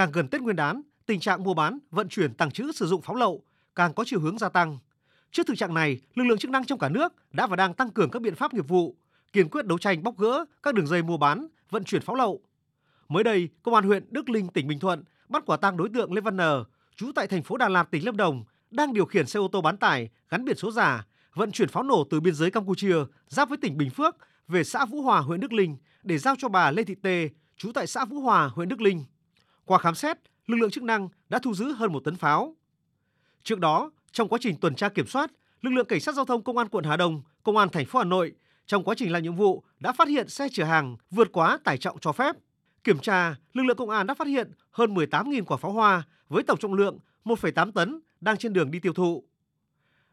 càng gần Tết Nguyên đán, tình trạng mua bán, vận chuyển, tàng trữ sử dụng pháo lậu càng có chiều hướng gia tăng. Trước thực trạng này, lực lượng chức năng trong cả nước đã và đang tăng cường các biện pháp nghiệp vụ, kiên quyết đấu tranh bóc gỡ các đường dây mua bán, vận chuyển pháo lậu. Mới đây, Công an huyện Đức Linh, tỉnh Bình Thuận bắt quả tang đối tượng Lê Văn N, trú tại thành phố Đà Lạt, tỉnh Lâm Đồng, đang điều khiển xe ô tô bán tải gắn biển số giả, vận chuyển pháo nổ từ biên giới Campuchia giáp với tỉnh Bình Phước về xã Vũ Hòa, huyện Đức Linh để giao cho bà Lê Thị Tê, trú tại xã Vũ Hòa, huyện Đức Linh. Qua khám xét, lực lượng chức năng đã thu giữ hơn một tấn pháo. Trước đó, trong quá trình tuần tra kiểm soát, lực lượng cảnh sát giao thông công an quận Hà Đông, công an thành phố Hà Nội trong quá trình làm nhiệm vụ đã phát hiện xe chở hàng vượt quá tải trọng cho phép. Kiểm tra, lực lượng công an đã phát hiện hơn 18.000 quả pháo hoa với tổng trọng lượng 1,8 tấn đang trên đường đi tiêu thụ.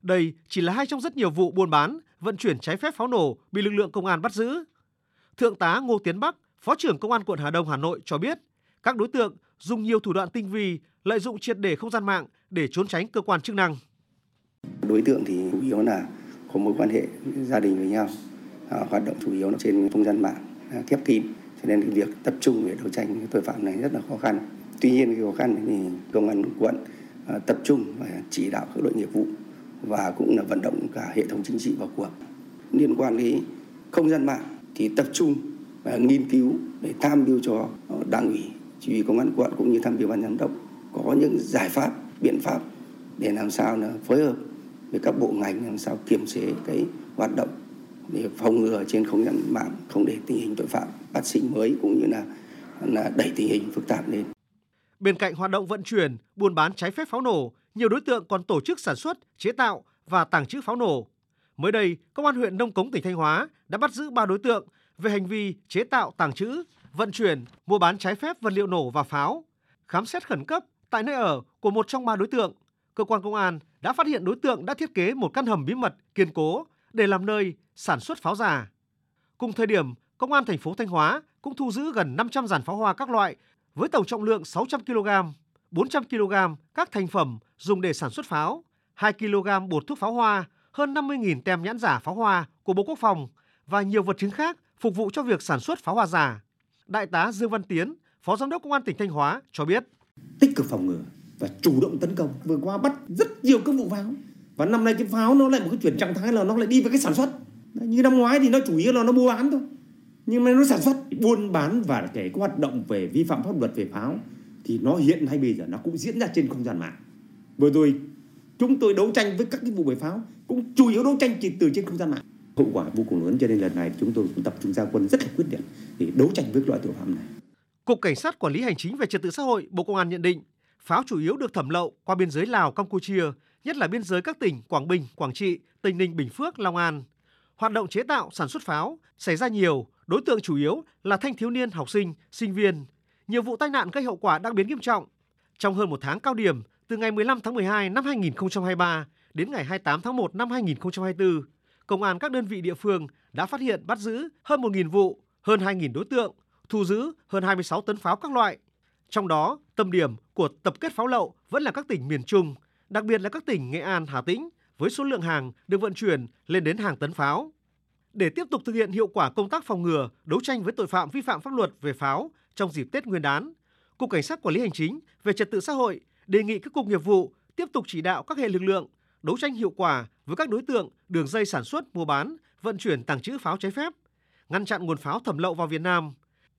Đây chỉ là hai trong rất nhiều vụ buôn bán, vận chuyển trái phép pháo nổ bị lực lượng công an bắt giữ. Thượng tá Ngô Tiến Bắc, Phó trưởng Công an quận Hà Đông Hà Nội cho biết, các đối tượng dùng nhiều thủ đoạn tinh vi, lợi dụng triệt để không gian mạng để trốn tránh cơ quan chức năng. Đối tượng thì chủ yếu là có mối quan hệ gia đình với nhau, à, hoạt động chủ yếu trên không gian mạng, à, khép kín. Cho nên cái việc tập trung để đấu tranh tội phạm này rất là khó khăn. Tuy nhiên cái khó khăn thì công an quận à, tập trung và chỉ đạo các đội nghiệp vụ và cũng là vận động cả hệ thống chính trị vào cuộc. Liên quan đến không gian mạng thì tập trung và nghiên cứu để tham mưu cho đảng ủy chỉ huy công an quận cũng như tham mưu ban giám đốc có những giải pháp biện pháp để làm sao là phối hợp với các bộ ngành làm sao kiềm chế cái hoạt động để phòng ngừa trên không gian mạng không để tình hình tội phạm phát sinh mới cũng như là là đẩy tình hình phức tạp lên. Bên cạnh hoạt động vận chuyển, buôn bán trái phép pháo nổ, nhiều đối tượng còn tổ chức sản xuất, chế tạo và tàng trữ pháo nổ. Mới đây, Công an huyện Nông Cống tỉnh Thanh Hóa đã bắt giữ 3 đối tượng về hành vi chế tạo, tàng trữ, vận chuyển, mua bán trái phép vật liệu nổ và pháo. Khám xét khẩn cấp tại nơi ở của một trong ba đối tượng, cơ quan công an đã phát hiện đối tượng đã thiết kế một căn hầm bí mật kiên cố để làm nơi sản xuất pháo giả. Cùng thời điểm, Công an thành phố Thanh Hóa cũng thu giữ gần 500 dàn pháo hoa các loại với tổng trọng lượng 600 kg, 400 kg các thành phẩm dùng để sản xuất pháo, 2 kg bột thuốc pháo hoa, hơn 50.000 tem nhãn giả pháo hoa của Bộ Quốc phòng và nhiều vật chứng khác phục vụ cho việc sản xuất pháo hoa giả. Đại tá Dương Văn Tiến, Phó Giám đốc Công an tỉnh Thanh Hóa cho biết. Tích cực phòng ngừa và chủ động tấn công. Vừa qua bắt rất nhiều các vụ pháo. Và năm nay cái pháo nó lại một cái chuyển trạng thái là nó lại đi với cái sản xuất. Như năm ngoái thì nó chủ yếu là nó mua bán thôi. Nhưng mà nó sản xuất, buôn bán và kể có hoạt động về vi phạm pháp luật về pháo thì nó hiện hay bây giờ nó cũng diễn ra trên không gian mạng. Vừa rồi chúng tôi đấu tranh với các cái vụ về pháo cũng chủ yếu đấu tranh chỉ từ trên không gian mạng hậu quả vô cùng lớn cho nên lần này chúng tôi cũng tập trung ra quân rất là quyết liệt để đấu tranh với loại tội phạm này. Cục Cảnh sát Quản lý Hành chính về Trật tự xã hội Bộ Công an nhận định pháo chủ yếu được thẩm lậu qua biên giới Lào, Campuchia, nhất là biên giới các tỉnh Quảng Bình, Quảng Trị, Tây Ninh, Bình Phước, Long An. Hoạt động chế tạo, sản xuất pháo xảy ra nhiều, đối tượng chủ yếu là thanh thiếu niên, học sinh, sinh viên. Nhiều vụ tai nạn gây hậu quả đặc biệt nghiêm trọng. Trong hơn một tháng cao điểm, từ ngày 15 tháng 12 năm 2023 đến ngày 28 tháng 1 năm 2024, công an các đơn vị địa phương đã phát hiện bắt giữ hơn 1.000 vụ, hơn 2.000 đối tượng, thu giữ hơn 26 tấn pháo các loại. Trong đó, tâm điểm của tập kết pháo lậu vẫn là các tỉnh miền Trung, đặc biệt là các tỉnh Nghệ An, Hà Tĩnh, với số lượng hàng được vận chuyển lên đến hàng tấn pháo. Để tiếp tục thực hiện hiệu quả công tác phòng ngừa, đấu tranh với tội phạm vi phạm pháp luật về pháo trong dịp Tết Nguyên đán, Cục Cảnh sát Quản lý Hành chính về Trật tự xã hội đề nghị các cục nghiệp vụ tiếp tục chỉ đạo các hệ lực lượng đấu tranh hiệu quả với các đối tượng đường dây sản xuất, mua bán, vận chuyển tàng trữ pháo trái phép, ngăn chặn nguồn pháo thẩm lậu vào Việt Nam,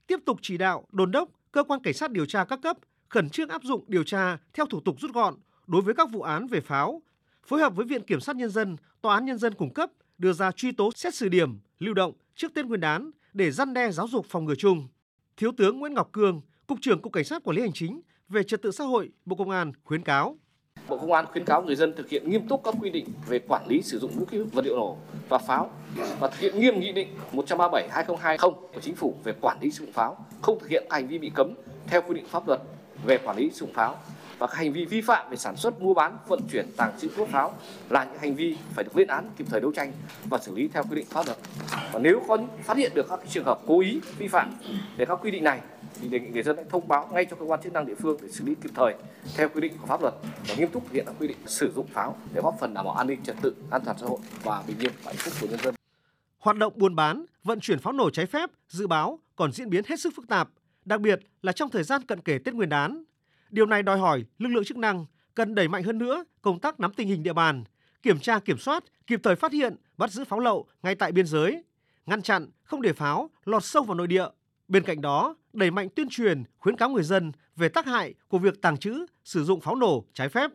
tiếp tục chỉ đạo, đôn đốc cơ quan cảnh sát điều tra các cấp khẩn trương áp dụng điều tra theo thủ tục rút gọn đối với các vụ án về pháo, phối hợp với Viện Kiểm sát Nhân dân, Tòa án Nhân dân cung cấp đưa ra truy tố xét xử điểm, lưu động trước Tết Nguyên đán để răn đe giáo dục phòng ngừa chung. Thiếu tướng Nguyễn Ngọc Cương, Cục trưởng Cục Cảnh sát Quản lý Hành chính về Trật tự xã hội, Bộ Công an khuyến cáo Bộ Công an khuyến cáo người dân thực hiện nghiêm túc các quy định về quản lý sử dụng vũ khí vật liệu nổ và pháo và thực hiện nghiêm nghị định 137/2020 của Chính phủ về quản lý sử dụng pháo, không thực hiện hành vi bị cấm theo quy định pháp luật về quản lý sử dụng pháo và các hành vi vi phạm về sản xuất, mua bán, vận chuyển, tàng trữ thuốc pháo là những hành vi phải được lên án kịp thời đấu tranh và xử lý theo quy định pháp luật. Và nếu có phát hiện được các trường hợp cố ý vi phạm về các quy định này thì đề nghị người dân hãy thông báo ngay cho cơ quan chức năng địa phương để xử lý kịp thời theo quy định của pháp luật và nghiêm túc thực hiện các quy định sử dụng pháo để góp phần đảm bảo an ninh trật tự, an toàn xã hội và bình yên và hạnh phúc của nhân dân. Hoạt động buôn bán, vận chuyển pháo nổ trái phép dự báo còn diễn biến hết sức phức tạp, đặc biệt là trong thời gian cận kề Tết Nguyên đán. Điều này đòi hỏi lực lượng chức năng cần đẩy mạnh hơn nữa công tác nắm tình hình địa bàn, kiểm tra kiểm soát, kịp thời phát hiện, bắt giữ pháo lậu ngay tại biên giới, ngăn chặn không để pháo lọt sâu vào nội địa. Bên cạnh đó, đẩy mạnh tuyên truyền, khuyến cáo người dân về tác hại của việc tàng trữ, sử dụng pháo nổ trái phép.